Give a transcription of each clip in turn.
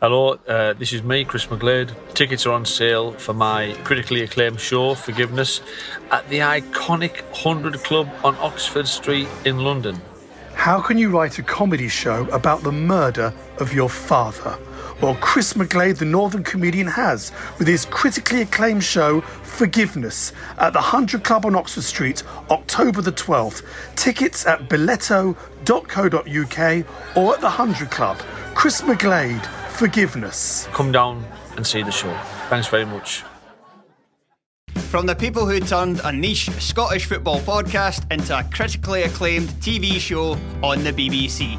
Hello, uh, this is me, Chris McGlade. Tickets are on sale for my critically acclaimed show, Forgiveness, at the iconic 100 Club on Oxford Street in London. How can you write a comedy show about the murder of your father? Well, Chris McGlade, the Northern comedian, has with his critically acclaimed show Forgiveness at the 100 Club on Oxford Street, October the 12th. Tickets at biletto.co.uk or at the 100 Club. Chris McGlade, Forgiveness. Come down and see the show. Thanks very much. From the people who turned a niche Scottish football podcast into a critically acclaimed TV show on the BBC.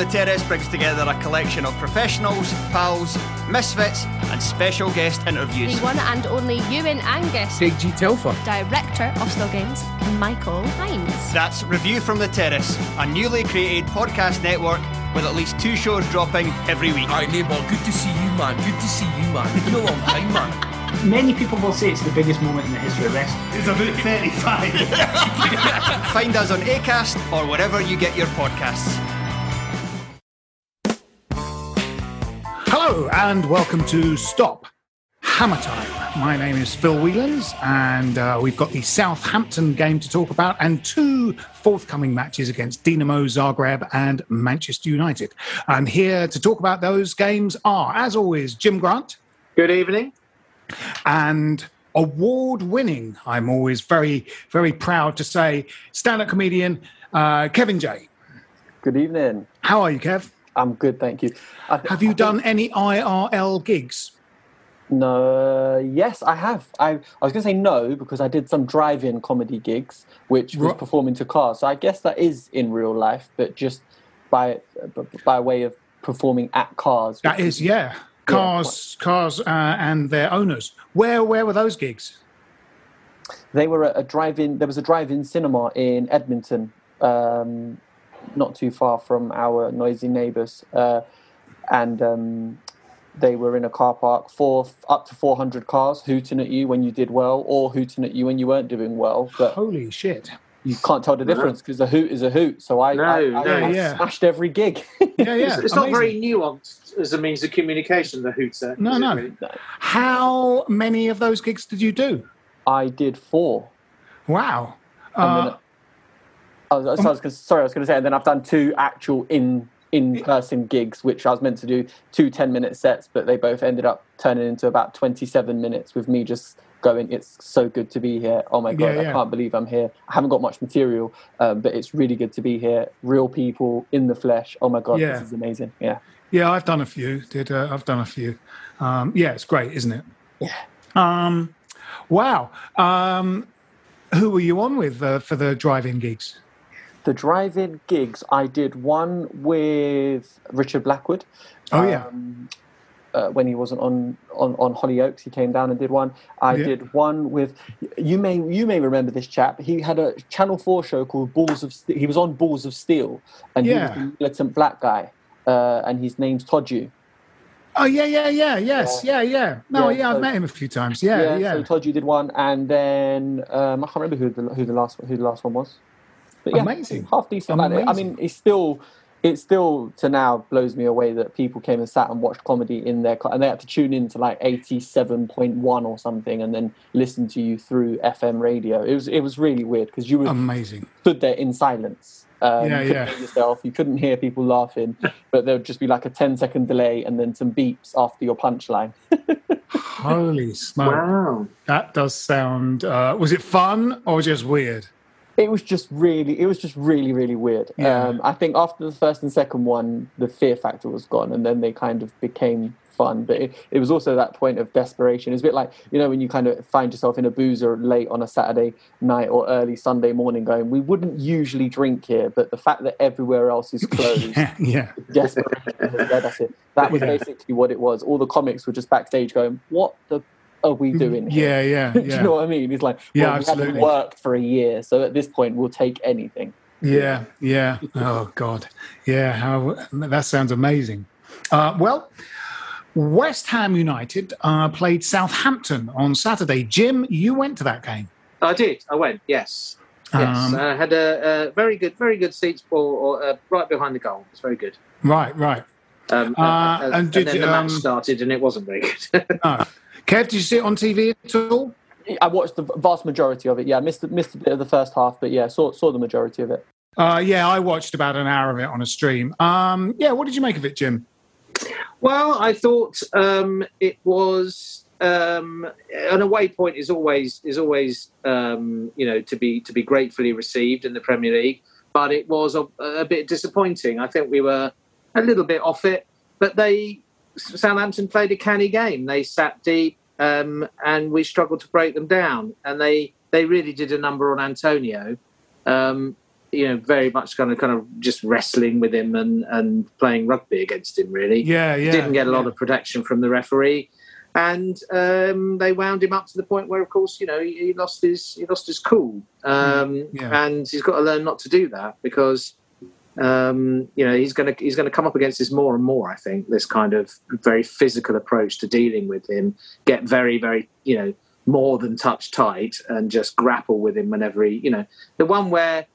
Terrace brings together a collection of professionals, pals, misfits, and special guest interviews. The one and only Ewan Angus, Big G Telfer. director of Still Games, Michael Hines. That's Review from the Terrace, a newly created podcast network with at least two shows dropping every week. Hi neighbour, good to see you man, good to see you man. It's been a long time man. Many people will say it's the biggest moment in the history of wrestling. It's about 35. Find us on ACAST or wherever you get your podcasts. Hello and welcome to Stop Hammer Time. My name is Phil Whelans, and uh, we've got the Southampton game to talk about and two forthcoming matches against Dinamo Zagreb and Manchester United. And here to talk about those games are, as always, Jim Grant Good evening. and award winning, I'm always very, very proud to say, stand up comedian uh, Kevin J. Good evening. How are you, Kev? I'm good, thank you. Th- Have you done any IRL gigs? No, yes, I have. I, I was going to say no because I did some drive-in comedy gigs, which was Right. performing to cars. So I guess that is in real life, but just by by way of performing at cars. That is, yeah. Cars, cars, uh, and their owners. Where, where were those gigs? They were at a drive-in. There was a drive-in cinema in Edmonton, um, not too far from our noisy neighbours, uh, and um, they were in a car park. Four up to four hundred cars hooting at you when you did well, or hooting at you when you weren't doing well. But Holy shit! you can't tell the difference because a hoot is a hoot. So I, No, I, I, no. I Yeah. smashed every gig. Yeah, yeah. it's it's not very nuanced as a means of communication, the hootser. No, no. really? How many of those gigs did you do? I did four. Wow. And Uh, then, I was, so I was gonna, sorry, I was going to say, and then I've done two actual in in person gigs, which I was meant to do two 10 minute sets, but they both ended up turning into about 27 minutes with me just going, It's so good to be here. Oh my God, Yeah, yeah. I can't believe I'm here. I haven't got much material, um, but it's really good to be here. Real people in the flesh. Oh my God, Yeah. this is amazing. Yeah. Yeah, I've done a few. Did uh, I've done a few? Um, yeah, it's great, isn't it? Yeah. Um, wow. Um, who were you on with uh, for the drive-in gigs? The drive-in gigs, I did one with Richard Blackwood. Oh yeah. Um, uh, when he wasn't on, on on Hollyoaks, he came down and did one. I Yeah. did one with you may you may remember this chap. He had a Channel Four show called Balls of. He was on Balls of Steel, and he was Yeah. the militant black guy, uh, and his name's Toju. Oh yeah, yeah, yeah. Yes, yeah, yeah. No, Yeah, yeah, I've so- met him a few times. Yeah, yeah. So Toju did one, and then um, I can't remember who the who the last who the last one was. But yeah, Amazing. half decent. Like, I mean, it's still it still to now blows me away that people came and sat and watched comedy in their car, and they had to tune in to like eighty seven point one or something, and then listen to you through FM radio. It was it was really weird because you were amazing. stood there in silence. Um, Yeah, you couldn't yeah. hear yourself. You couldn't hear people laughing, but there would just be like a 10 second delay and then some beeps after your punchline. Holy smoke! Wow. That does sound. Uh, was it fun or just weird? It was just really, it was just really, really weird. Yeah. Um, I think after the first and second one, the fear factor was gone, and then they kind of became fun. But it, it was also that point of desperation. It's a bit like you know when you kind of find yourself in a boozer late on a Saturday night or early Sunday morning, going, "We wouldn't usually drink here, but the fact that everywhere else is closed." Yeah, yeah. desperation led us here. That was Yeah. basically what it was. All the comics were just backstage going, "What the are we doing?" Here? Yeah, yeah, Do yeah. you know what I mean? It's like, Yeah, well, we haven't worked for a year, so at this point, we'll take anything. Yeah, yeah. Oh God, yeah. How that sounds amazing. Uh, well, West Ham United uh, played Southampton on Saturday. Jim, you went to that game. I did. I went. Yes. Yes. Um, I had a, a very good, very good seats for uh, right behind the goal. It's very good. Right, right. Um, Uh, uh, and and, did then you, the um, match started, and it wasn't very good. No. Kev, did you see it on TV at all? I watched the vast majority of it. Yeah, I missed missed a bit of the first half, but yeah, saw saw the majority of it. Uh, yeah, I watched about an hour of it on a stream. Um, yeah, what did you make of it, Jim? Well, I thought um, it was um, an away point is always is always um, you know to be to be gratefully received in the Premier League, but it was a, a bit disappointing. I think we were a little bit off it, but they Southampton played a canny game. They sat deep, um, and we struggled to break them down. And they they really did a number on Antonio. Um, you know, very much kind of kind of just wrestling with him and, and playing rugby against him. Really, Yeah, yeah. didn't get a lot yeah. of protection from the referee, and um, they wound him up to the point where, of course, you know, he, he lost his he lost his cool, um, Yeah. and he's got to learn not to do that because. Um, you know he's going to he's going to come up against this more and more. I think this kind of very physical approach to dealing with him, get very very you know more than touch tight and just grapple with him whenever he you know the one where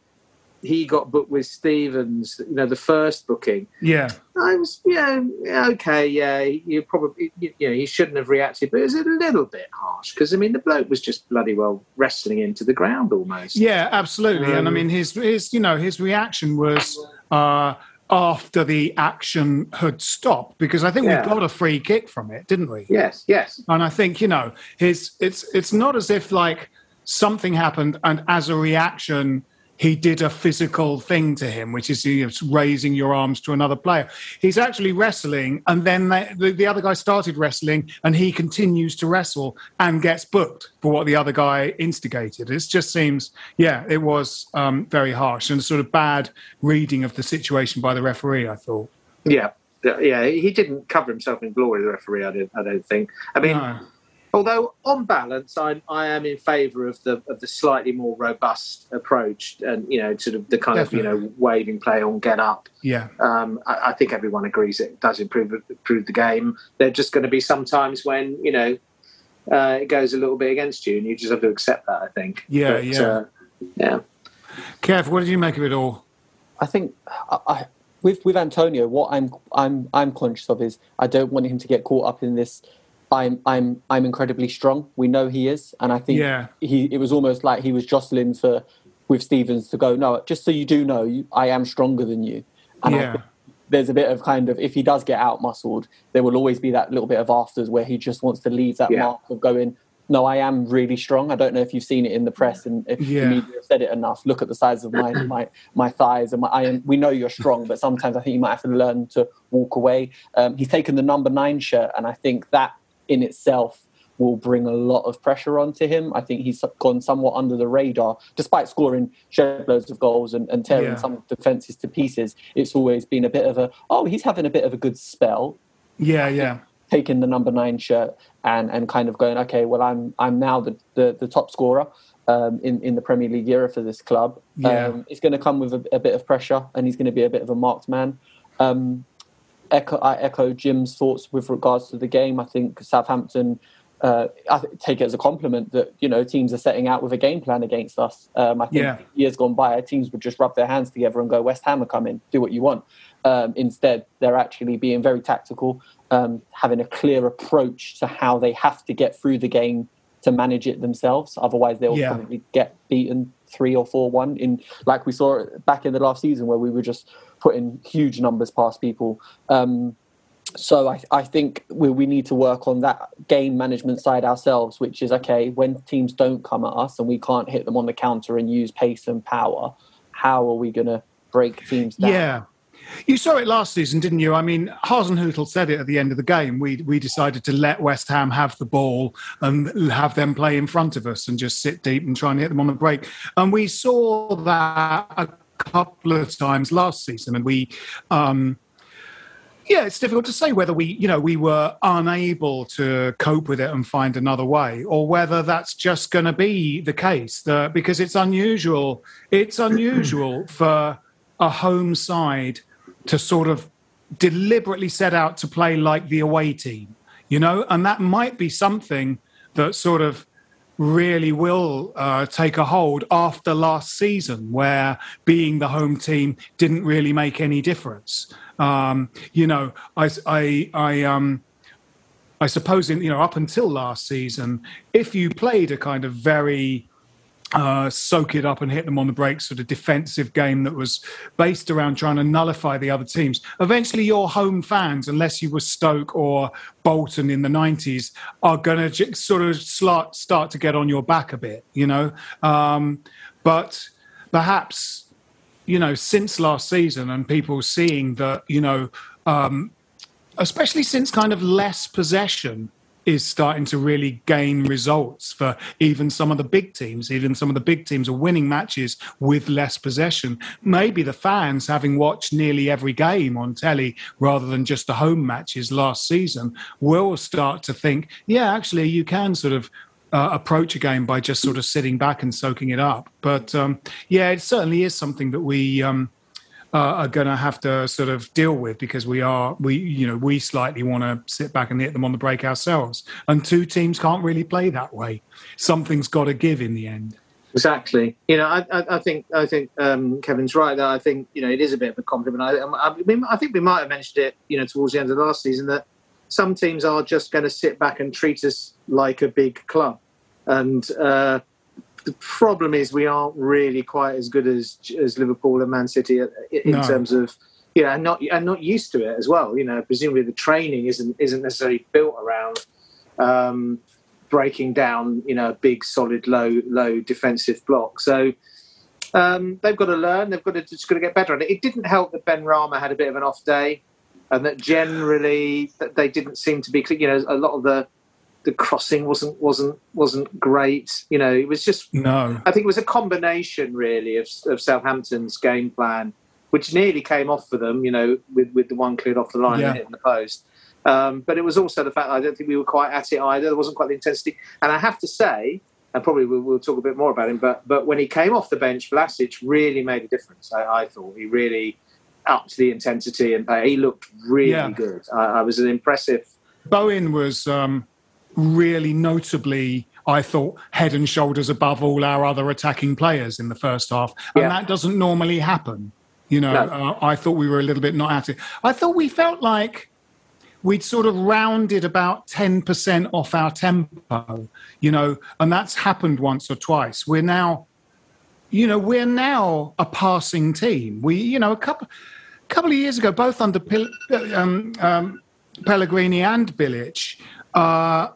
he got booked with Stevens, you know the first booking. Yeah, I was, yeah, yeah, okay, yeah. You probably, you, you know, he shouldn't have reacted, but it was a little bit harsh because I mean, the bloke was just bloody well wrestling into the ground almost. Yeah, absolutely. and I Um, mean, his his you know his reaction was uh, after the action had stopped because I think Yeah. we got a free kick from it, didn't we? Yes, yes, And I think you know his it's it's not as if like something happened and as a reaction he did a physical thing to him, which is you raising your arms to another player. He's actually wrestling, and then they, the, the other guy started wrestling, and he continues to wrestle and gets booked for what the other guy instigated. It just seems, yeah, it was um, very harsh and sort of bad reading of the situation by the referee. I thought. yeah, yeah. He didn't cover himself in glory, the referee. I don't, I don't think. I mean, No. Although on balance, I, I am in favour of the of the slightly more robust approach, and you know, sort of the kind of you know waving play on get up. Yeah. Um, I, I think everyone agrees it does improve improve the game. There are just going to be some times when you know uh, it goes a little bit against you, and you just have to accept that. I think. Yeah, But, yeah. uh, yeah. Kev, what did you make of it all? I think I, I, with with Antonio, what I'm I'm I'm conscious of is I don't want him to get caught up in this. I'm I'm I'm incredibly strong. We know he is, and I think Yeah. he. It was almost like he was jostling for with Stevens to go. No, just so you do know, you, I am stronger than you. And I Yeah. think there's a bit of kind of if he does get out muscled, there will always be that little bit of afters where he just wants to leave that Yeah. mark of going. no, I am really strong. I don't know if you've seen it in the press and if Yeah. the media have said it enough. Look at the size of my my, my thighs and my iron. We know you're strong, but sometimes I think you might have to learn to walk away. Um, he's taken the number nine shirt, and I think that in itself will bring a lot of pressure onto him. I think he's gone somewhat under the radar, despite scoring shed loads of goals and, and tearing Yeah. some defenses to pieces. It's always been a bit of a oh, he's having a bit of a good spell Yeah, yeah. taking the number nine shirt and and kind of going, okay, well, I'm I'm now the the, the top scorer um, in in the Premier League era for this club. Yeah. Um, it's going to come with a, a bit of pressure, and he's going to be a bit of a marked man. Um, echo I echo Jim's thoughts with regards to the game. I think Southampton. Uh, I take it as a compliment that you know teams are setting out with a game plan against us. Um, I think Yeah. years gone by, teams would just rub their hands together and go, "West Ham are coming, do what you want." Um, instead, they're actually being very tactical, um, having a clear approach to how they have to get through the game to manage it themselves. Otherwise, they'll Yeah. probably get beaten three or four one in like we saw back in the last season where we were just putting huge numbers past people. Um, so I, I think we, we need to work on that game management side ourselves, which is okay when teams don't come at us and we can't hit them on the counter and use pace and power. How are we going to break teams down? Yeah. You saw it last season, didn't you? I mean, Hasenhüttl said it at the end of the game. We we decided to let West Ham have the ball and have them play in front of us and just sit deep and try and hit them on the break. And we saw that a couple of times last season, and we. Um, yeah, it's difficult to say whether we, you know, we were unable to cope with it and find another way, or whether that's just going to be the case. The, because it's unusual. It's unusual for a home side to sort of deliberately set out to play like the away team, you know, and that might be something that sort of really will uh, take a hold after last season, where being the home team didn't really make any difference. Um, you know, I, I, I, um, I suppose in you know up until last season, if you played a kind of very uh, soak it up and hit them on the break sort of defensive game that was based around trying to nullify the other teams. Eventually, your home fans, unless you were Stoke or Bolton in the 90s, are going to sort of start, start to get on your back a bit, you know. Um, but perhaps, you know, since last season and people seeing that, you know, um, especially since kind of less possession is starting to really gain results for even some of the big teams. Even some of the big teams are winning matches with less possession. Maybe the fans, having watched nearly every game on telly rather than just the home matches last season, will start to think, yeah, actually, you can sort of. Uh, approach a game by just sort of sitting back and soaking it up. But um, yeah, it certainly is something that we um, uh, are going to have to sort of deal with because we are we you know we slightly want to sit back and hit them on the break ourselves and two teams can't really play that way something's got to give in the end Exactly. You know, I, I, I think I think um, Kevin's right. That I think you know it is a bit of a compliment. I, I, I mean, I think we might have mentioned it. You know, towards the end of last season that some teams are just going to sit back and treat us like a big club, and uh, the problem is we aren't really quite as good as as Liverpool and Man City in No. terms of you know, and not and not used to it as well. You know, presumably the training isn't isn't necessarily built around um, breaking down, you know, a big, solid, low low defensive block. So um, they've got to learn. They've got to just got to get better at it. It didn't help that Benrahma had a bit of an off day, and that generally that they didn't seem to be. You know, a lot of the the crossing wasn't wasn't wasn't great. You know, it was just no I think it was a combination, really, of, of Southampton's game plan, which nearly came off for them, you know, with, with the one cleared off the line Yeah. and hitting the post. Um, but it was also the fact that I don't think we were quite at it either. There wasn't quite the intensity. And I have to say, and probably we'll, we'll talk a bit more about him, but but when he came off the bench, Vlasic really made a difference. I, I thought he really upped the intensity and play. He looked really Yeah. good. I, I was an impressive. bowen was um, really notably I thought head and shoulders above all our other attacking players in the first half, and Yeah. that doesn't normally happen. You know, No. uh, I thought we were a little bit not at it. I thought we felt like we'd sort of rounded about 10% off our tempo, you know, and that's happened once or twice. We're now, you know, we're now a passing team. We, you know, a couple, couple of years ago, both under um, um, Pellegrini and Bilic, uh,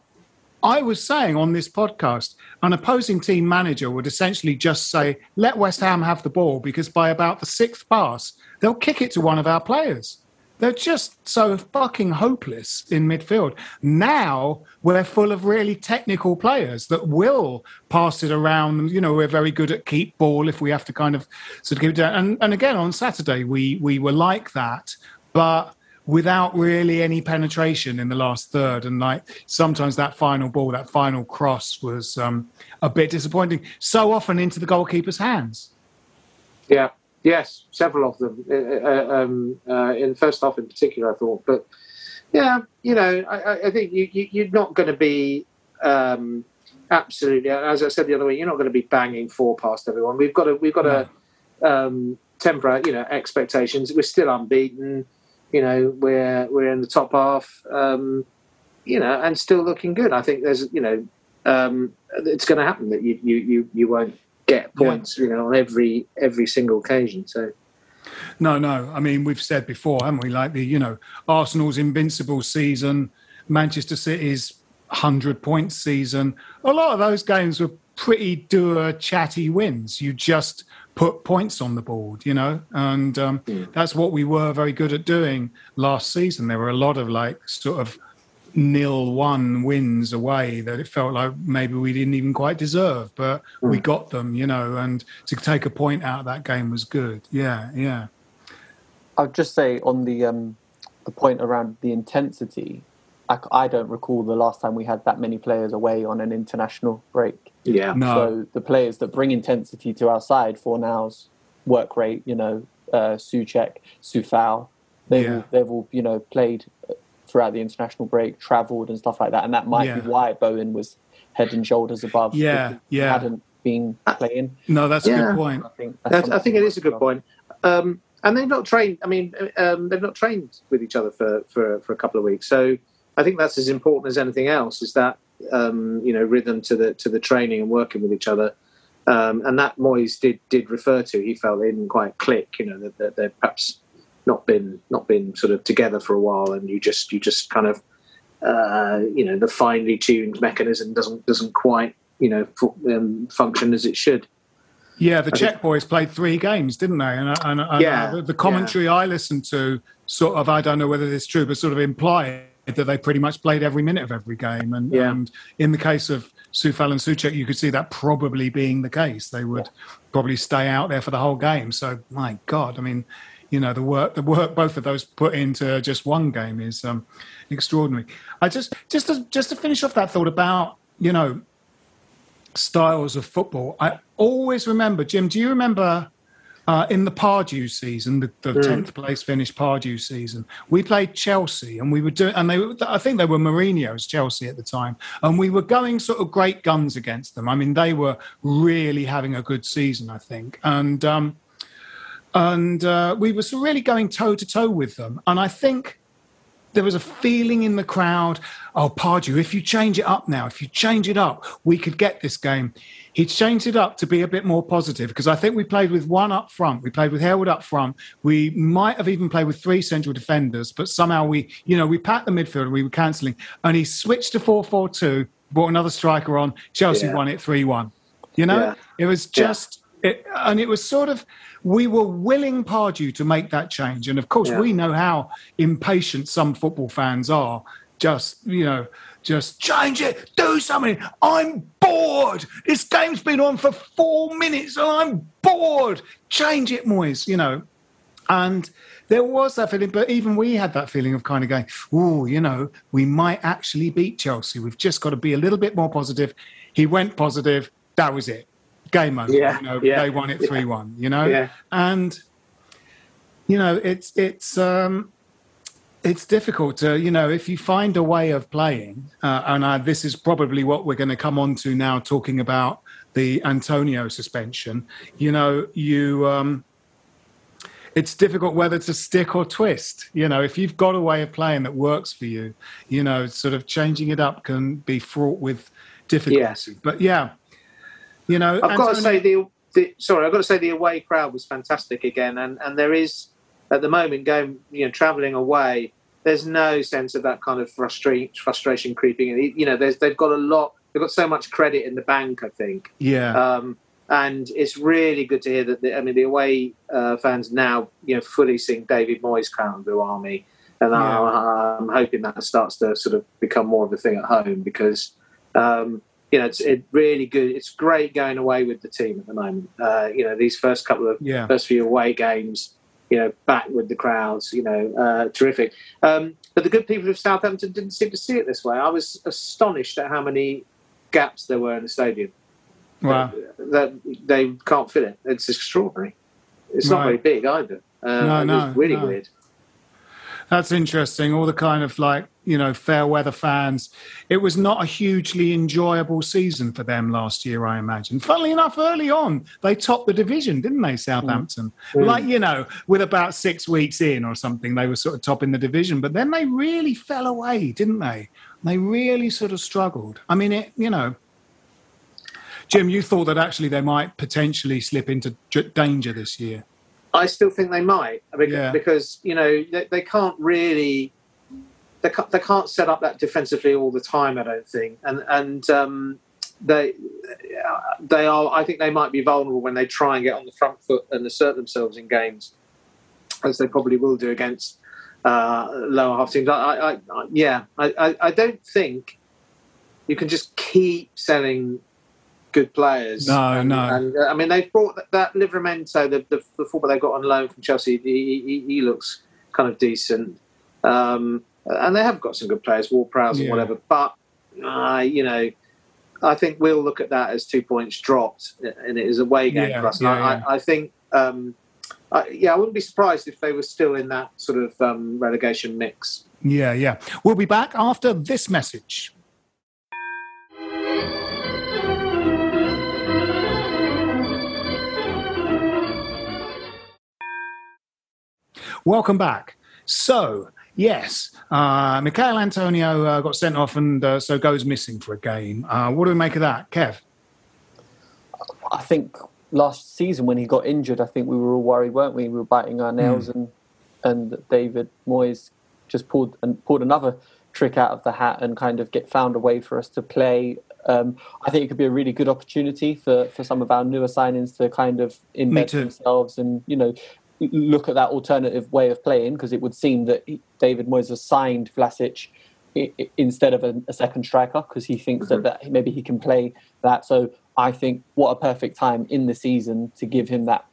I was saying on this podcast, an opposing team manager would essentially just say, let West Ham have the ball because by about the sixth pass, they'll kick it to one of our players. They're just so fucking hopeless in midfield. Now we're full of really technical players that will pass it around. You know, we're very good at keep ball if we have to kind of sort of keep it down. And, and again, on Saturday, we, we were like that. But without really any penetration in the last third. And like sometimes that final ball, that final cross was um, a bit disappointing. So often into the goalkeeper's hands. Yeah, yes, several of them uh, uh, um, uh, in the first half in particular. I thought, but yeah, you know, I, I think you, you, are not going to be. Um, absolutely, as I said the other week, you're not going to be banging four past everyone. We've got to, we've got to um, temper, you know, expectations. We're still unbeaten you know we're we're in the top half, um, you know, and still looking good. I think there's you know um, it's going to happen that you you you you won't get points yeah. you know on every every single occasion. So. No, no. I mean, we've said before, haven't we? Like the, you know, Arsenal's invincible season, Manchester City's 100 point season. A lot of those games were pretty dour, chatty wins. You just put points on the board, you know, and um, mm. that's what we were very good at doing last season. There were a lot of like sort of nil one wins away that it felt like maybe we didn't even quite deserve, but mm. we got them, you know, and to take a point out of that game was good. Yeah, yeah. I'll just say on the um, the point around the intensity. I, I don't recall the last time we had that many players away on an international break. Yeah. No. So the players that bring intensity to our side, Fornals, work rate, you know, uh, Soucek, Coufal, they've, Yeah. all, they've all, you know, played throughout the international break, travelled and stuff like that. And that might Yeah. be why Bowen was head and shoulders above. Yeah, yeah. hadn't been playing. No, that's a good point. I think, that's I think it is a good point. Um, and they've not trained. I mean, um, they've not trained with each other for, for, for a couple of weeks. So I think that's as important as anything else. Is that um, you know rhythm to the to the training and working with each other. Um, and that Moyes did did refer to. He felt they didn't quite click. You know that, that they've perhaps not been not been sort of together for a while, and you just you just kind of uh, you know the finely tuned mechanism doesn't doesn't quite you know um, function as it should. Yeah, the I Czech boys played three games, didn't they? And, and, and Yeah, the, the commentary I listened to, sort of, I don't know whether it's true, but sort of implied that they pretty much played every minute of every game. And, Yeah. and in the case of Coufal and Soucek, you could see that probably being the case. They would probably stay out there for the whole game. So, my God, I mean, you know, the work the work both of those put into just one game is um, extraordinary. I just just to, just to finish off that thought about you know styles of football. I always remember, Jim. Do you remember uh, in the Pardew season, the, the Mm. 10th place finished Pardew season? We played Chelsea, and we were doing, and they, I think they were Mourinho's Chelsea at the time, and we were going sort of great guns against them. I mean, they were really having a good season, I think, and um, and uh, we were sort of really going toe to toe with them, and I think there was a feeling in the crowd oh pardew if you change it up now if you change it up we could get this game. He changed it up to be a bit more positive because i think we played with one up front. We played with harewood up front. We might have even played with three central defenders but somehow we you know we packed the midfield and we were cancelling. And he switched to 4-4-2 brought another striker on. Chelsea Yeah. won it 3-1 you know? Yeah. it was just it, and it was sort of we were willing Pardew to make that change, and of course Yeah. we know how impatient some football fans are. Just you know, just change it, do something. I'm bored. This game's been on for four minutes, and I'm bored. Change it, Moyes. You know, and there was that feeling, but even we had that feeling of kind of going, oh, you know, we might actually beat Chelsea. We've just got to be a little bit more positive. He went positive. That was it. Game over. Yeah, You know, yeah, they won it yeah. 3 1, you know? Yeah. And, you know, it's, it's, um, it's difficult to, you know, if you find a way of playing, uh, and uh, this is probably what we're going to come on to now, talking about the Antonio suspension. You know, you, um, it's difficult whether to stick or twist. You know, if you've got a way of playing that works for you, you know, sort of changing it up can be fraught with difficulty. Yes. But yeah, you know, I've got to say the, the sorry, I've got to say the away crowd was fantastic again, and and there is at the moment going you know travelling away. there's no sense of that kind of frustration frustration creeping in. You know, there's they've got a lot. They've got so much credit in the bank. I think. Yeah. Um, and it's really good to hear that. The, I mean, the away uh, fans now, you know, fully sing David Moyes' Crown Blue Army, and Yeah. I, I'm hoping that starts to sort of become more of a thing at home because, um, you know, it's it really good. It's great going away with the team at the moment. Uh, you know, these first couple of Yeah. first few away games, you know, back with the crowds, you know, uh, terrific. Um, but the good people of Southampton didn't seem to see it this way. I was astonished at how many gaps there were in the stadium Wow. that they can't fill it. It's extraordinary. It's not Right. very big either. Uh, No, no, really no. weird. That's interesting. All the kind of like, you know, fair weather fans. It was not a hugely enjoyable season for them last year, I imagine. Funnily enough, early on, they topped the division, didn't they, Southampton? Mm. Like, you know, with about six weeks in or something, they were sort of topping the division. But then they really fell away, didn't they? They really sort of struggled. I mean, it, you know, Jim, you thought that actually they might potentially slip into danger this year. I still think they might because, Yeah. because you know they, they can't really they can't, they can't set up that defensively all the time. I don't think, and and um, they they are. I think they might be vulnerable when they try and get on the front foot and assert themselves in games, as they probably will do against uh, lower half teams. I, I, I yeah, I, I, I don't think you can just keep selling good players. No, and, no. And, uh, I mean, they've brought that, that Livramento, the, the, the football they got on loan from Chelsea. He, he, he looks kind of decent, um, and they have got some good players, Ward Prowse and whatever. But uh, you know, I think we'll look at that as two points dropped, and it is a away game Yeah, for us. And I, yeah. I, I think. Um, I, yeah, I wouldn't be surprised if they were still in that sort of um, relegation mix. Yeah, yeah. We'll be back after this message. Welcome back. So, yes, uh, Mikhail Antonio uh, got sent off and uh, so goes missing for a game. Uh, what do we make of that, Kev? I think last season when he got injured, I think we were all worried, weren't we? We were biting our nails, and and David Moyes just pulled and pulled another trick out of the hat and kind of get found a way for us to play. Um, I think it could be a really good opportunity for, for some of our newer signings to kind of embed themselves and you know look at that alternative way of playing because it would seem that David Moyes has signed Vlasic instead of a, a second striker because he thinks that, mm-hmm. that maybe he can play that. So I think what a perfect time in the season to give him that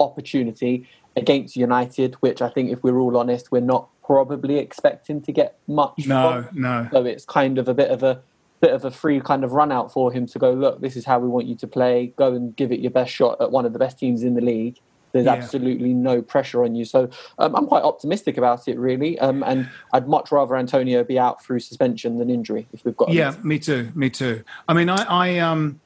opportunity against United, which I think, if we're all honest, we're not probably expecting to get much. No, from. no. So it's kind of a bit of a bit of a free kind of run out for him to go. Look, this is how we want you to play. Go and give it your best shot at one of the best teams in the league. There's Yeah. absolutely no pressure on you. So um, I'm quite optimistic about it, really. Um, and I'd much rather Antonio be out through suspension than injury if we've got. a Yeah, me too. Me too. I mean, I, I um,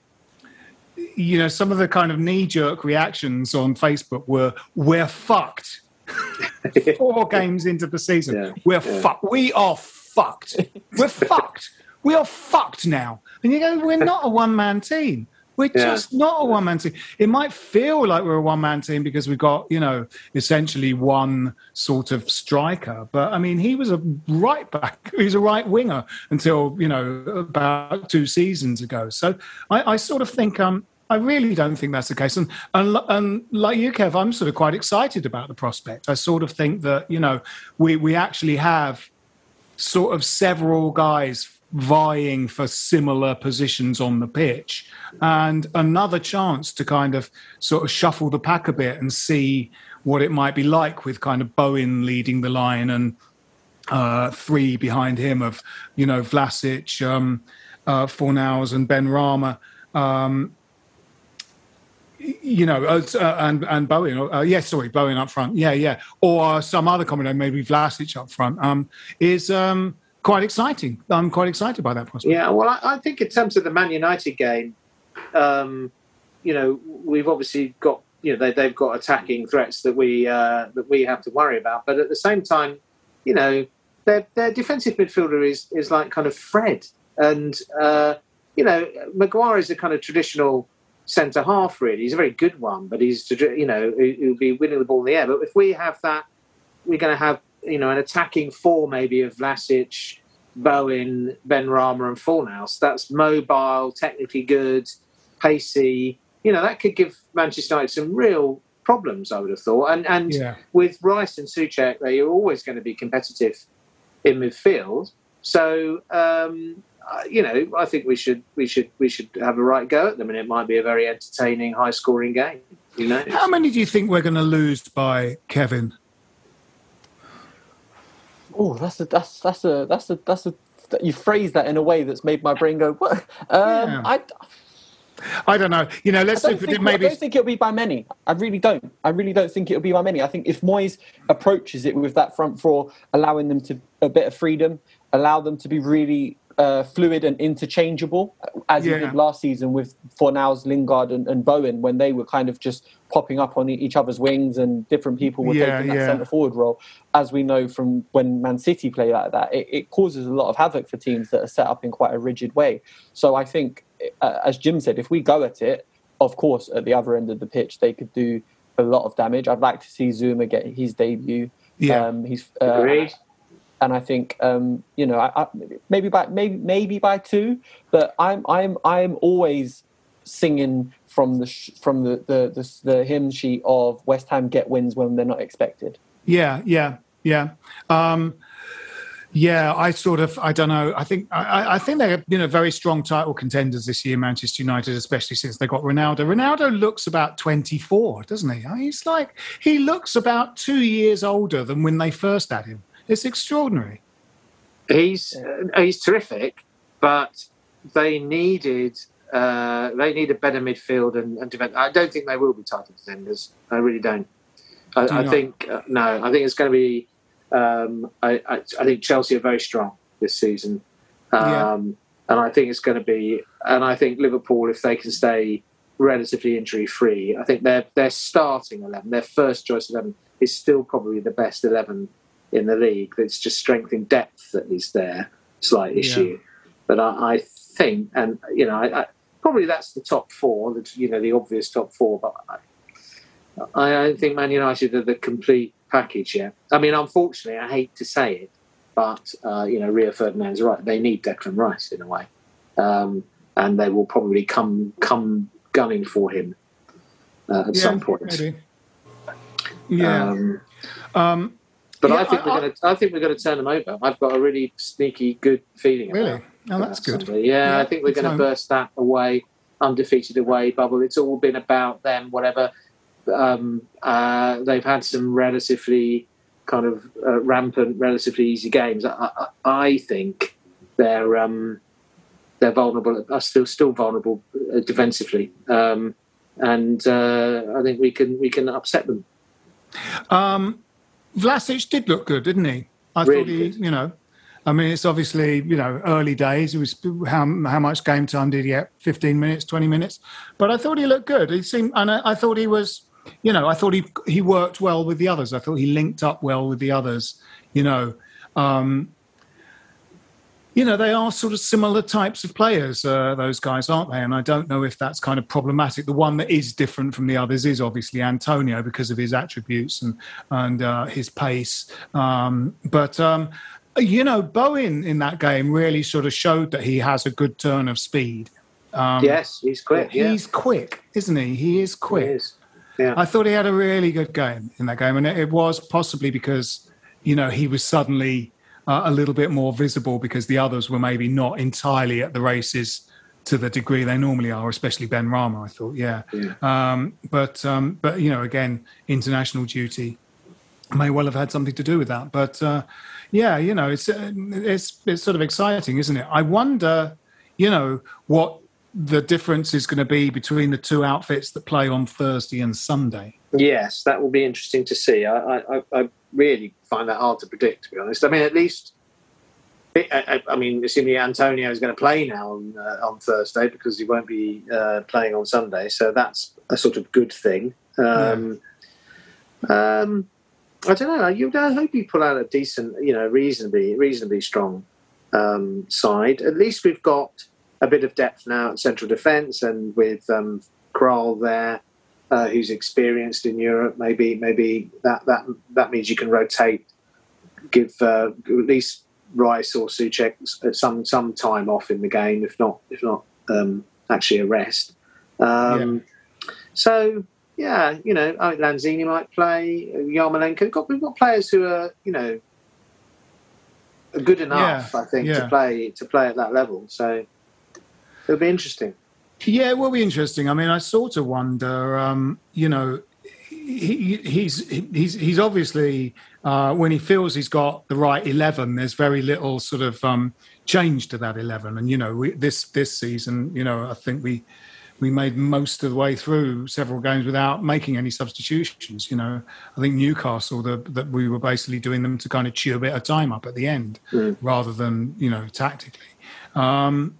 you know, some of the kind of knee jerk reactions on Facebook were, we're fucked. Four games into the season. We're fucked. We are fucked. We're fucked. We are fucked now. And you go, we're not a one man team. We're Yeah. just not a one man team. It might feel like we're a one man team because we've got, you know, essentially one sort of striker. But I mean, he was a right back, he was a right winger until, you know, about two seasons ago. So I, I sort of think, um, I really don't think that's the case. And, and, and like you, Kev, I'm sort of quite excited about the prospect. I sort of think that, you know, we, we actually have sort of several guys vying for similar positions on the pitch and another chance to kind of sort of shuffle the pack a bit and see what it might be like with kind of Bowen leading the line and uh, three behind him of, you know, Vlasic, um, uh, and Benrahma. Um, you know, uh, uh, and and Bowen. Uh, yeah, sorry, Bowen up front. Yeah, yeah, or some other combination, maybe Vlasic up front. Um, is um quite exciting. I'm quite excited by that prospect. Yeah, well, I, I think in terms of the Man United game, um, you know, we've obviously got you know they, they've got attacking threats that we uh, that we have to worry about, but at the same time, you know, their their defensive midfielder is is like kind of Fred, and uh, you know, Maguire is a kind of traditional centre half. Really, he's a very good one, but he's you know he- he'll be winning the ball in the air. But if we have that, we're going to have you know an attacking four maybe of Vlasic, Bowen, Benrahma, and Fornals. That's mobile, technically good, pacey. You know that could give Manchester United some real problems. I would have thought, and and Yeah. with Rice and Soucek, they are always going to be competitive in midfield. So um, uh, you know, I think we should we should we should have a right go at them, and it might be a very entertaining, high scoring game. You know, How many do you think we're going to lose by Kevin? Oh, that's a that's that's a that's a that's a you phrase that in a way that's made my brain go. What? Um, Yeah. I I don't know. You know, let's I see don't, if think, it maybe. I don't think it'll be by many. I really don't. I really don't think it'll be by many. I think if Moyes approaches it with that front four, allowing them to a bit of freedom, allow them to be really uh, fluid and interchangeable, as he Yeah. did last season with Fornals, Lingard, and, and Bowen, when they were kind of just popping up on each other's wings and different people were Yeah, taking that yeah. centre forward role. As we know from when Man City play like that, it, it causes a lot of havoc for teams that are set up in quite a rigid way. So I think, uh, as Jim said, if we go at it, of course, at the other end of the pitch, they could do a lot of damage. I'd like to see Zouma get his debut. Yeah. um, he's uh, Agreed. And I think um, you know, I, I, maybe by maybe maybe by two, but I'm I'm I'm always singing from the sh- from the the, the the hymn sheet of West Ham get wins when they're not expected. Yeah, yeah, yeah. Um, yeah, I sort of, I don't know. I think, I, I- think they're, you know, very strong title contenders this year, Manchester United, especially since they got Ronaldo. Ronaldo looks about 24, doesn't he? He's like, he looks about two years older than when they first had him. It's extraordinary. he's uh, he's terrific, but they needed uh, they need a better midfield and, and defense. I don't think they will be title contenders. I really don't. I, Do I think uh, no. I think it's going to be. Um, I, I, I think Chelsea are very strong this season, um, Yeah. and I think it's going to be. And I think Liverpool, if they can stay relatively injury free, I think their their starting eleven, their first choice eleven, is still probably the best eleven in the league. It's just strength in depth that is there, slight Yeah. issue. But I, I think, and you know, I, I, probably that's the top four. The, you know, the obvious top four. But I, I don't think Man United are the complete package yet. I mean, unfortunately, I hate to say it, but uh, you know, Rio Ferdinand's right. They need Declan Rice in a way, um, and they will probably come come gunning for him uh, at Yeah, some point. maybe. Yeah. Um, Um, but Yeah, I think I- we're going to. I think we're going to turn them over. I've got a really sneaky good feeling. Really? Oh, that's that good. Yeah, Yeah, I think we're going to burst that away, undefeated away bubble. It's all been about them. Whatever. Um, uh, they've had some relatively kind of uh, rampant, relatively easy games. I, I, I think they're um, they're vulnerable. Are still still vulnerable uh, defensively, um, and uh, I think we can we can upset them. Um, Vlasic did look good, didn't he? I Really thought he, you know, I mean, it's obviously you know early days. It was how how much game time did he get? Fifteen minutes, twenty minutes. But I thought he looked good. He seemed, and I, I thought he was, you know, I thought he he worked well with the others. I thought he linked up well with the others. You know, um, you know, they are sort of similar types of players, uh, those guys, aren't they? And I don't know if that's kind of problematic. The one that is different from the others is obviously Antonio because of his attributes and and uh, his pace. Um, but um, you know, Bowen in that game really sort of showed that he has a good turn of speed. Um, yes, he's quick. Yeah. He's quick, isn't he? He is quick. He is. Yeah. I thought he had a really good game in that game, and it, it was possibly because you know he was suddenly uh, a little bit more visible because the others were maybe not entirely at the races to the degree they normally are, especially Benrahma. I thought, yeah, Um, but um, but you know, again, international duty may well have had something to do with that. But uh, yeah, you know, it's uh, it's it's sort of exciting, isn't it? I wonder, you know, what the difference is going to be between the two outfits that play on Thursday and Sunday. Yes, that will be interesting to see. I, I, I really find that hard to predict, to be honest. I mean, at least, I, I, mean, assuming Antonio is going to play now on, uh, on Thursday because he won't be uh, playing on Sunday, so that's a sort of good thing. Um, um, I don't know. You, I hope you pull out a decent, you know, reasonably, reasonably strong um, side. At least we've got a bit of depth now at central defence, and with um, Kral there, uh, who's experienced in Europe, maybe maybe that that that means you can rotate give uh, at least Rice or Soucek some some time off in the game, if not if not um, actually a rest. Um, So yeah, you know, Lanzini might play. Yarmolenko. We've got, we've got players who are you know good enough, Yeah, I think, yeah. to play to play at that level. So it'll be interesting. Yeah, it will be interesting. I mean, I sort of wonder, um, you know, he, he's he's he's obviously uh, when he feels he's got the right eleven, there's very little sort of um, change to that eleven. And you know, we, this this season, you know, I think we we made most of the way through several games without making any substitutions. You know, I think Newcastle the, that we were basically doing them to kind of chew a bit of time up at the end, rather than you know tactically. Um,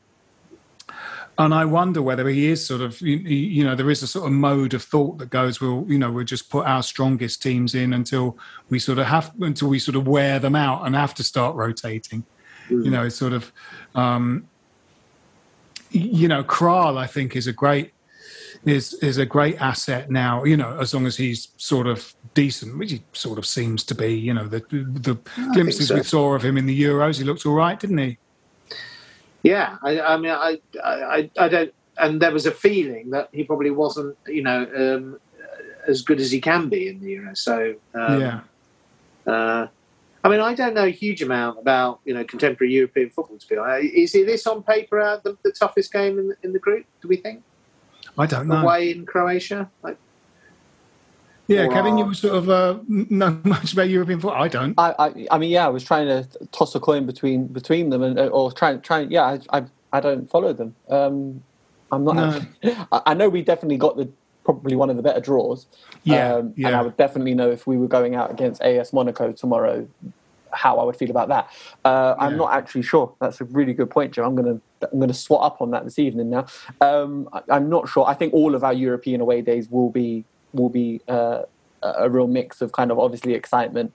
and I wonder whether he is sort of, you, you know, there is a sort of mode of thought that goes, well, you know, we'll just put our strongest teams in until we sort of have, until we sort of wear them out and have to start rotating. You know, it's sort of, um, you know, Kral, I think, is a great, is is a great asset now. You know, as long as he's sort of decent, which he sort of seems to be. You know, the the glimpses so. we saw of him in the Euros, he looked all right, didn't he? Yeah, I, I mean, I, I, I don't, and there was a feeling that he probably wasn't, you know, um, as good as he can be in the Euro. So, um, yeah. Uh, I mean, I don't know a huge amount about you know contemporary European football. To be honest, is this on paper uh, the, the toughest game in the, in the group? Do we think I don't know. away in Croatia? Like, Yeah, Kevin, you were sort of uh, know much about European football. I don't. I, I, I mean, yeah, I was trying to toss a coin between between them, and uh, or trying, trying. Yeah, I, I, I don't follow them. Um, I'm not. No. actually- I, I know we definitely got the probably one of the better draws. Yeah, um, and. I would definitely know if we were going out against AS Monaco tomorrow, how I would feel about that. Uh, I'm Yeah. not actually sure. That's a really good point, Joe. I'm gonna I'm gonna swot up on that this evening. Now, um, I'm not sure. I think all of our European away days will be will be uh, a real mix of kind of obviously excitement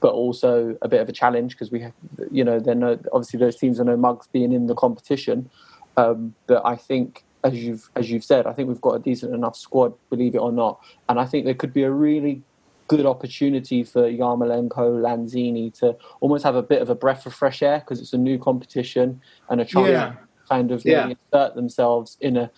but also a bit of a challenge because we have, you know, there no obviously those teams are no mugs being in the competition. Um, but I think, as you've as you've said, I think we've got a decent enough squad, believe it or not, and I think there could be a really good opportunity for Yarmolenko, Lanzini to almost have a bit of a breath of fresh air because it's a new competition and a chance Yeah. Kind of Yeah. themselves in a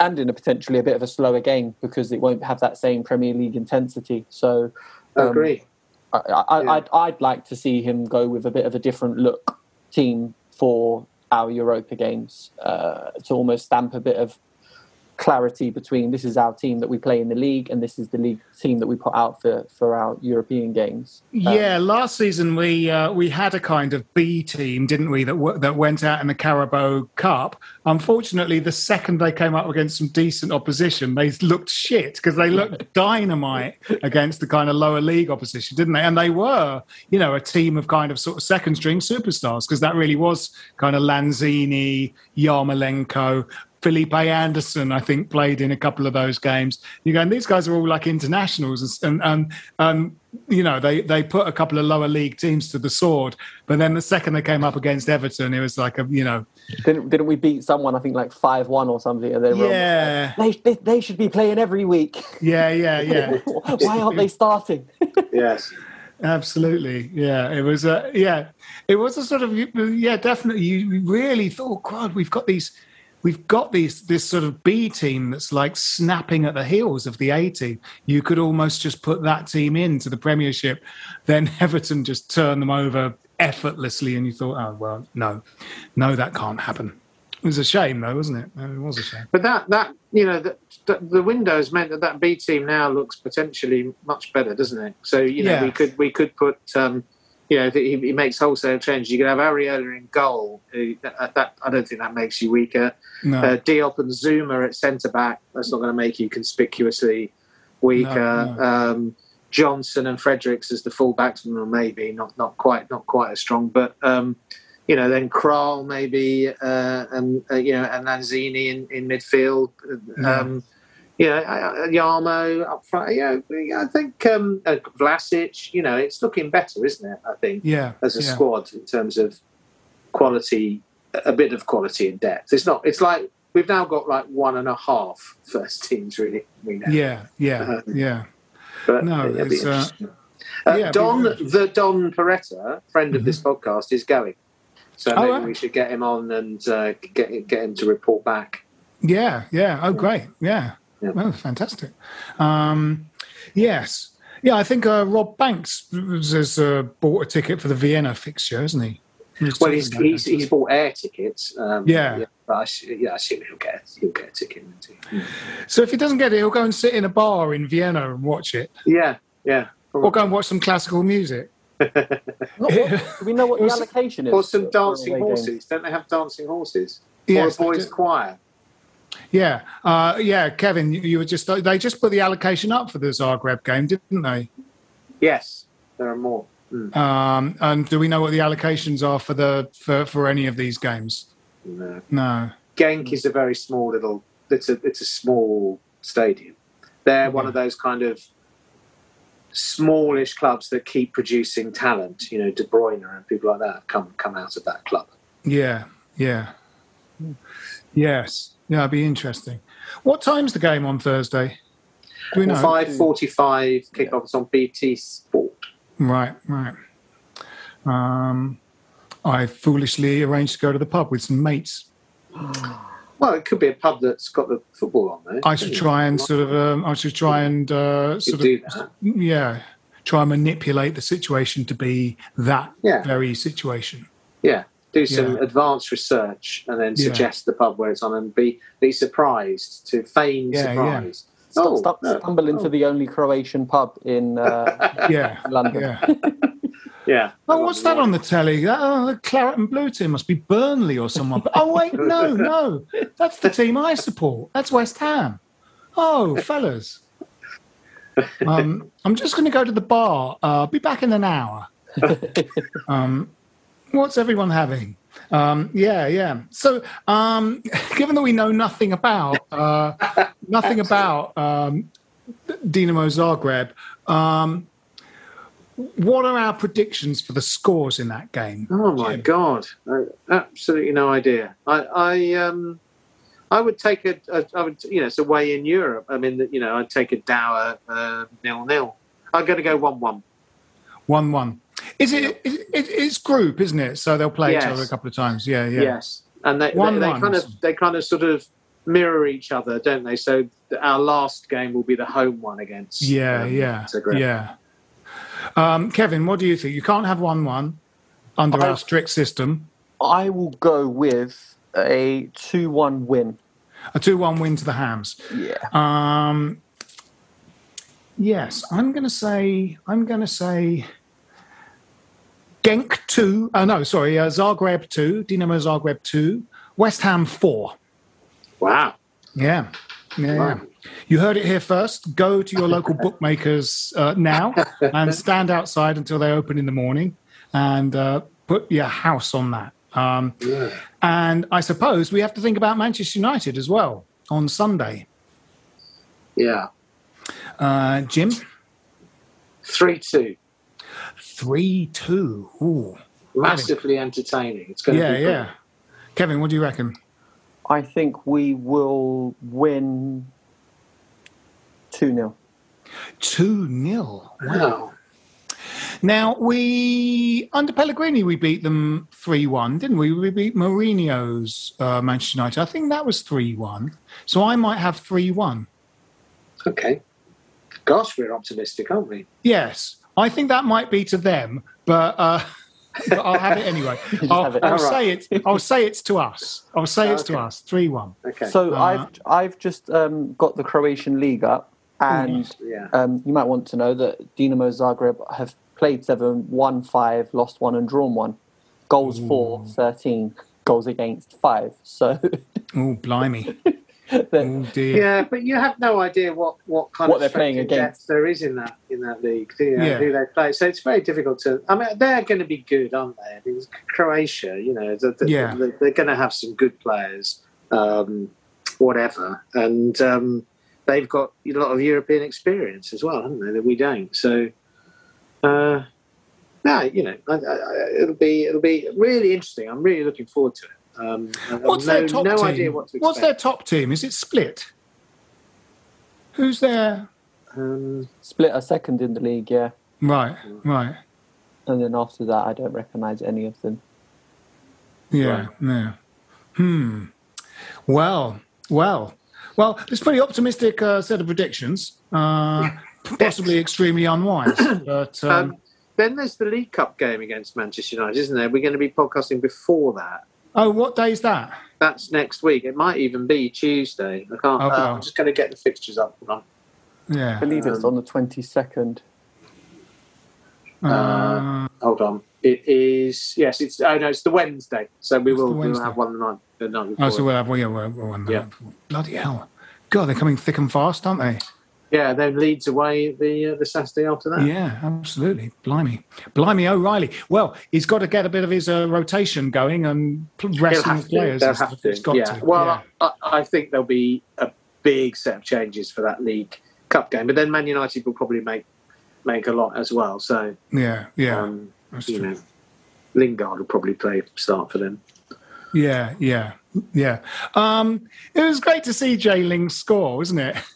and in a potentially a bit of a slower game because it won't have that same Premier League intensity. So I um, agree. I, I, Yeah. I'd, I'd like to see him go with a bit of a different look team for our Europa games uh, to almost stamp a bit of clarity between this is our team that we play in the league and this is the league team that we put out for, for our European games. Um, Yeah, last season we uh, we had a kind of B team, didn't we? That w- that went out in the Carabao Cup. Unfortunately, the second they came up against some decent opposition, they looked shit because they looked dynamite against the kind of lower league opposition, didn't they? And they were, you know, a team of kind of sort of second string superstars because that really was kind of Lanzini, Yarmolenko. Felipe Anderson, I think, played in a couple of those games. You go, and these guys are all like internationals, and and, and you know they they put a couple of lower league teams to the sword. But then the second they came up against Everton, it was like a you know, Didn't, didn't we beat someone, I think, like 5 1 or something? And they were Yeah. they, they, they should be playing every week. yeah, yeah, yeah. Why aren't they starting? Yes. Absolutely, yeah. It was a yeah. It was a sort of yeah, definitely. You really thought, God, we've got these, we've got these this sort of B team that's like snapping at the heels of the A team. You could almost just put that team into the Premiership, then Everton just turn them over effortlessly, and you thought, oh well, no, no, that can't happen. It was a shame, though, wasn't it? It was a shame. But that that you know the, the, the windows meant that that B team now looks potentially much better, doesn't it? So you know Yeah. we could we could put um, you know if he, he makes wholesale changes. You could have Areola in goal. who- That, that I don't think that makes you weaker. No. Uh, Diop and Zouma at centre back. That's not going to make you conspicuously weaker. No, Um, Johnson and Fredericks as the fullbacks, well, maybe not not quite not quite as strong, but. Um, you know, then Kral maybe, uh, and uh, you know, and Lanzini in, in midfield. Um, you know, uh, Yarmo up front. You know, I think um, uh, Vlasic. You know, it's looking better, isn't it? I think Yeah, as a yeah. squad in terms of quality, a bit of quality and depth. It's not. It's like we've now got like one and a half first teams really. We know. Yeah, yeah, Um, yeah. But No, it's, uh. Uh, Yeah, Don, the Don Peretta, friend of this podcast, is going. So Oh, maybe right. we should get him on and uh, get get him to report back. Yeah, yeah. Oh, great. Yeah. Oh, fantastic. Um, yes. Yeah, I think uh, Rob Banks has uh, bought a ticket for the Vienna fixture, hasn't he? He was Well, he's he's, he's bought air tickets. Um, Yeah. but I, s- yeah, I assume he'll get he'll get a ticket. won't he? So if he doesn't get it, he'll go and sit in a bar in Vienna and watch it. Yeah, yeah. Or go and watch some classical music. Do we know what the Or s- allocation is? Or some dancing away games? horses. Don't they have dancing horses? Yes, or a boys' choir. Yeah, uh, yeah, Kevin, you, you were just they just put the allocation up for the Zagreb game, didn't they? Yes, there are more. Mm. Um, and do we know what the allocations are for the for, for any of these games? No. No. Genk is a very small little. It's a it's a small stadium. They're one of those kind of smallish clubs that keep producing talent. You know, De Bruyne and people like that come come out of that club. Yeah, yeah, yes, yeah. It'd be interesting. What time's the game on Thursday? Do we know? Five forty-five kickoffs on BT Sport. Right, right. Um, I foolishly arranged to go to the pub with some mates. Well, it could be a pub that's got the football on there. I should try and sort of, um, I should try and uh, sort of, that. yeah, try and manipulate the situation to be that Yeah. very situation. Yeah, do some Yeah. advanced research and then Yeah. suggest the pub where it's on and be be surprised to feign Yeah, yeah. surprise. Stop, Oh, stop, no. stumble into the only Croatian pub in uh, Yeah, London. yeah. Yeah. Oh, what's that on the telly? That, oh, the claret and blue team must be Burnley or someone. oh, wait, no, no. That's the team I support. That's West Ham. Oh, fellas. Um, I'm just going to go to the bar. Uh, I'll be back in an hour. Um, what's everyone having? Um, yeah, yeah. So, um, given that we know nothing about uh, nothing about um, Dinamo Zagreb, um, what are our predictions for the scores in that game? Oh my god! I, absolutely no idea. I, I um, I would take a, a, I would, you know, it's away in Europe. I mean, you know, I'd take a dour uh, nil nil. I'm going to go one one. One one. Is it, it, it? It's group, isn't it? So they'll play each other a couple of times. Yeah, yeah. Yes, and they, One they, they one. kind of they kind of sort of mirror each other, don't they? So our last game will be the home one against. Yeah, um, yeah, Zagreb. yeah. Um, Kevin, what do you think? You can't have one one under I- our strict system. I will go with a 2 1 win. A two one win to the Hams. Yeah. Um, yes, I'm going to say. I'm going to say. Genk two. Oh no, sorry. Uh, Zagreb two. Dinamo Zagreb two. West Ham four. Wow. Yeah. Yeah, yeah. You heard it here first. Go to your local bookmakers uh, now and stand outside until they open in the morning and uh, put your house on that. Um, And I suppose we have to think about Manchester United as well on Sunday. Yeah. Uh, Jim? Three two. Ooh. Massively entertaining. It's going to Yeah, be yeah. brilliant. Kevin, what do you reckon? I think we will win 2 0. 2 0. Wow. Now, we, under Pellegrini, we beat them 3 1, didn't we? We beat Mourinho's uh, Manchester United. I think that was 3 1. So I might have 3 1. Okay. Gosh, we're optimistic, aren't we? Yes. I think that might be to them, but, uh, but I'll have it anyway. I'll, it. I'll All say right. it. I'll say it's to us. I'll say it's to us. 3 1. Okay. So Uh, I've I've just um, got the Croatian league up, and Yeah. um, you might want to know that Dinamo Zagreb have played seven, won five, lost one, and drawn one. Goals for 13, goals against five. So Oh, blimey. oh. Yeah, but you have no idea what, what kind What of they're playing against. there is in that in that league. Do you know, Yeah. who they play? So it's very difficult to. I mean, they're going to be good, aren't they? I mean, it's Croatia, you know, they're, they're- Yeah. they're, they're going to have some good players, um, whatever, and um, they've got a lot of European experience as well, haven't they? That we don't. So. Uh, no, you know, I, I, I- it'll be it'll be really interesting. I'm really looking forward to it. Um, I've What's no, their top no team? idea what to expect. What's their top team? Is it split? Who's there? Um, split a second in the league, yeah. Right, right. And then after that, I don't recognise any of them. Yeah, yeah. Hmm. Well, well, well. It's pretty optimistic uh, set of predictions. Uh, possibly extremely unwise, but um, Um, then there's the League Cup game against Manchester United, isn't there? We're going to be podcasting before that. Oh, what day is that? That's next week. It might even be Tuesday. I can't. Okay. uh, I'm just going to get the fixtures up. Hold on. Yeah. I believe it's on the 22nd. Uh, hold on. It is yes. It's oh no. It's the Wednesday. So we will we'll have one the night. The night Oh, so we'll have we will we'll, we'll, Yeah. Bloody hell! God, they're coming thick and fast, aren't they? Yeah. Then Leeds away the uh, the Saturday after that. Yeah, absolutely. Blimey, blimey, O'Reilly. Well, he's got to get a bit of his uh, rotation going and resting players. They'll have to. he's got yeah. to. Well, yeah. I, I think there'll be a big set of changes for that League Cup game, but then Man United will probably make make a lot as well. So yeah, yeah, um, That's true. know, Lingard will probably play start for them. yeah, yeah, yeah. Um, it was great to see Jay Ling score, wasn't it?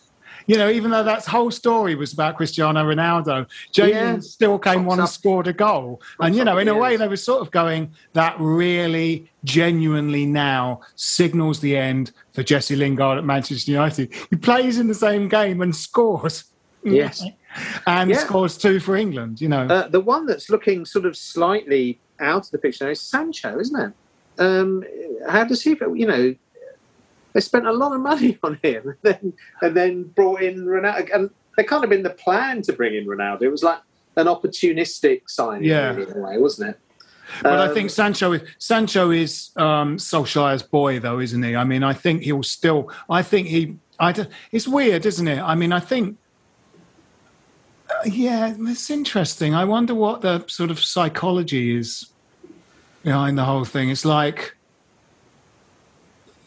You know, even though that whole story was about Cristiano Ronaldo, Jay Yeah. Still came on and scored a goal. And, you know, in a way, they were sort of going, that really genuinely now signals the end for Jesse Lingard at Manchester United. He plays in the same game and scores. Yes. and Yeah. scores two for England, you know. Uh, the one that's looking sort of slightly out of the picture now is Sancho, isn't it? Um, how does he? You know, they spent a lot of money on him, and then, and then brought in Ronaldo, and they kind of been the plan to bring in Ronaldo. It was like an opportunistic signing, Yeah. in a way, wasn't it? But I Um, think Sancho is Sancho is um, Solskjaer's boy, though, isn't he? I mean, I think he'll still. I think he. I. It's weird, isn't it? I mean, I think. uh, yeah, it's interesting. I wonder what the sort of psychology is behind the whole thing. It's like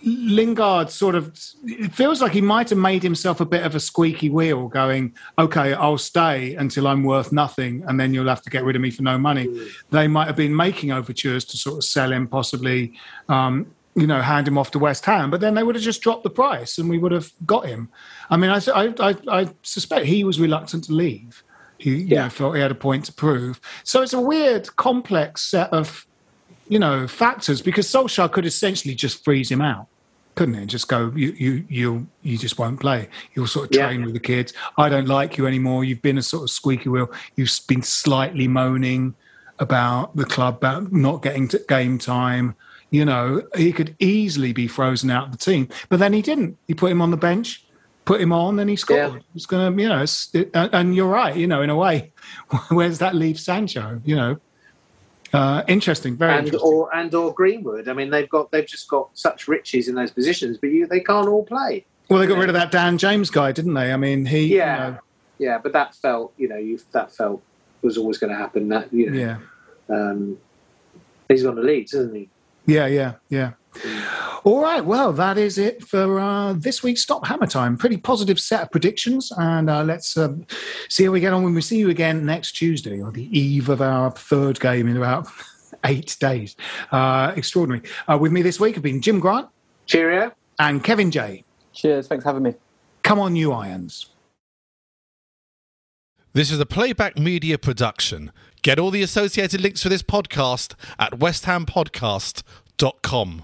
Lingard sort of. It feels like he might have made himself a bit of a squeaky wheel, going, "Okay, I'll stay until I'm worth nothing, and then you'll have to get rid of me for no money." They might have been making overtures to sort of sell him, possibly, um, you know, hand him off to West Ham, but then they would have just dropped the price, and we would have got him. I mean, I, I, I, I suspect he was reluctant to leave. He you know, felt he had a point to prove. So it's a weird, complex set of you know, factors because Solskjaer could essentially just freeze him out, couldn't he? Just go, you, you, you, you just won't play. You'll sort of Yeah. train with the kids. I don't like you anymore. You've been a sort of squeaky wheel. You've been slightly moaning about the club about not getting to game time. You know, he could easily be frozen out of the team, but then he didn't. He put him on the bench, put him on, and he scored. It's going to, you know, it's, it, and and you're right. You know, in a way, where's that leave Sancho? You know, uh, interesting, very and interesting. or and or Greenwood. I mean, they've got they've just got such riches in those positions, but you they can't all play. Well, they got rid of that Dan James guy, didn't they? I mean, he, Yeah, you know, yeah, but that felt you know you that felt was always going to happen. That you know, yeah, um, he's gone to Leeds, isn't he? yeah, yeah, yeah. All right, well, that is it for uh, this week's Stop Hammer Time. Pretty positive set of predictions, and uh, let's um, see how we get on when we see you again next Tuesday, or the eve of our third game in about eight days. Uh, extraordinary. Uh, with me this week have been Jim Grant, cheerio, and Kevin J. Cheers, thanks for having me. Come on, you irons. This is a playback media production. Get all the associated links for this podcast at westhampodcast.com.